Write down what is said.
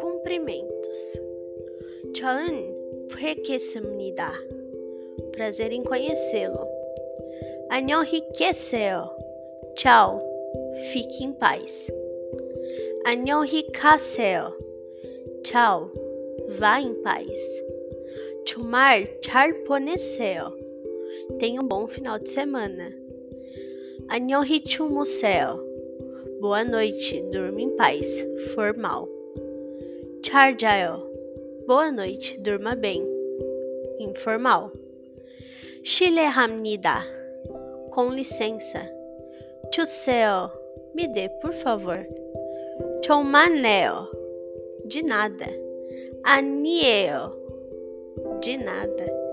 Cumprimentos. Chan Pekesumnida. Prazer em conhecê-lo. Anyohikeseo. Tchau. Fique em paz. Anyohikaseo. Tchau. Vá em paz. Chumar Charponeseo. Tenha um bom final de semana. Annyeonghichu Museo. Boa noite, durma em paz, formal. Charjael. Boa noite, durma bem, informal. Shilehamnida. Com licença. Chuseo. Me dê, por favor. Chomaneo. De nada. Anieo. De nada.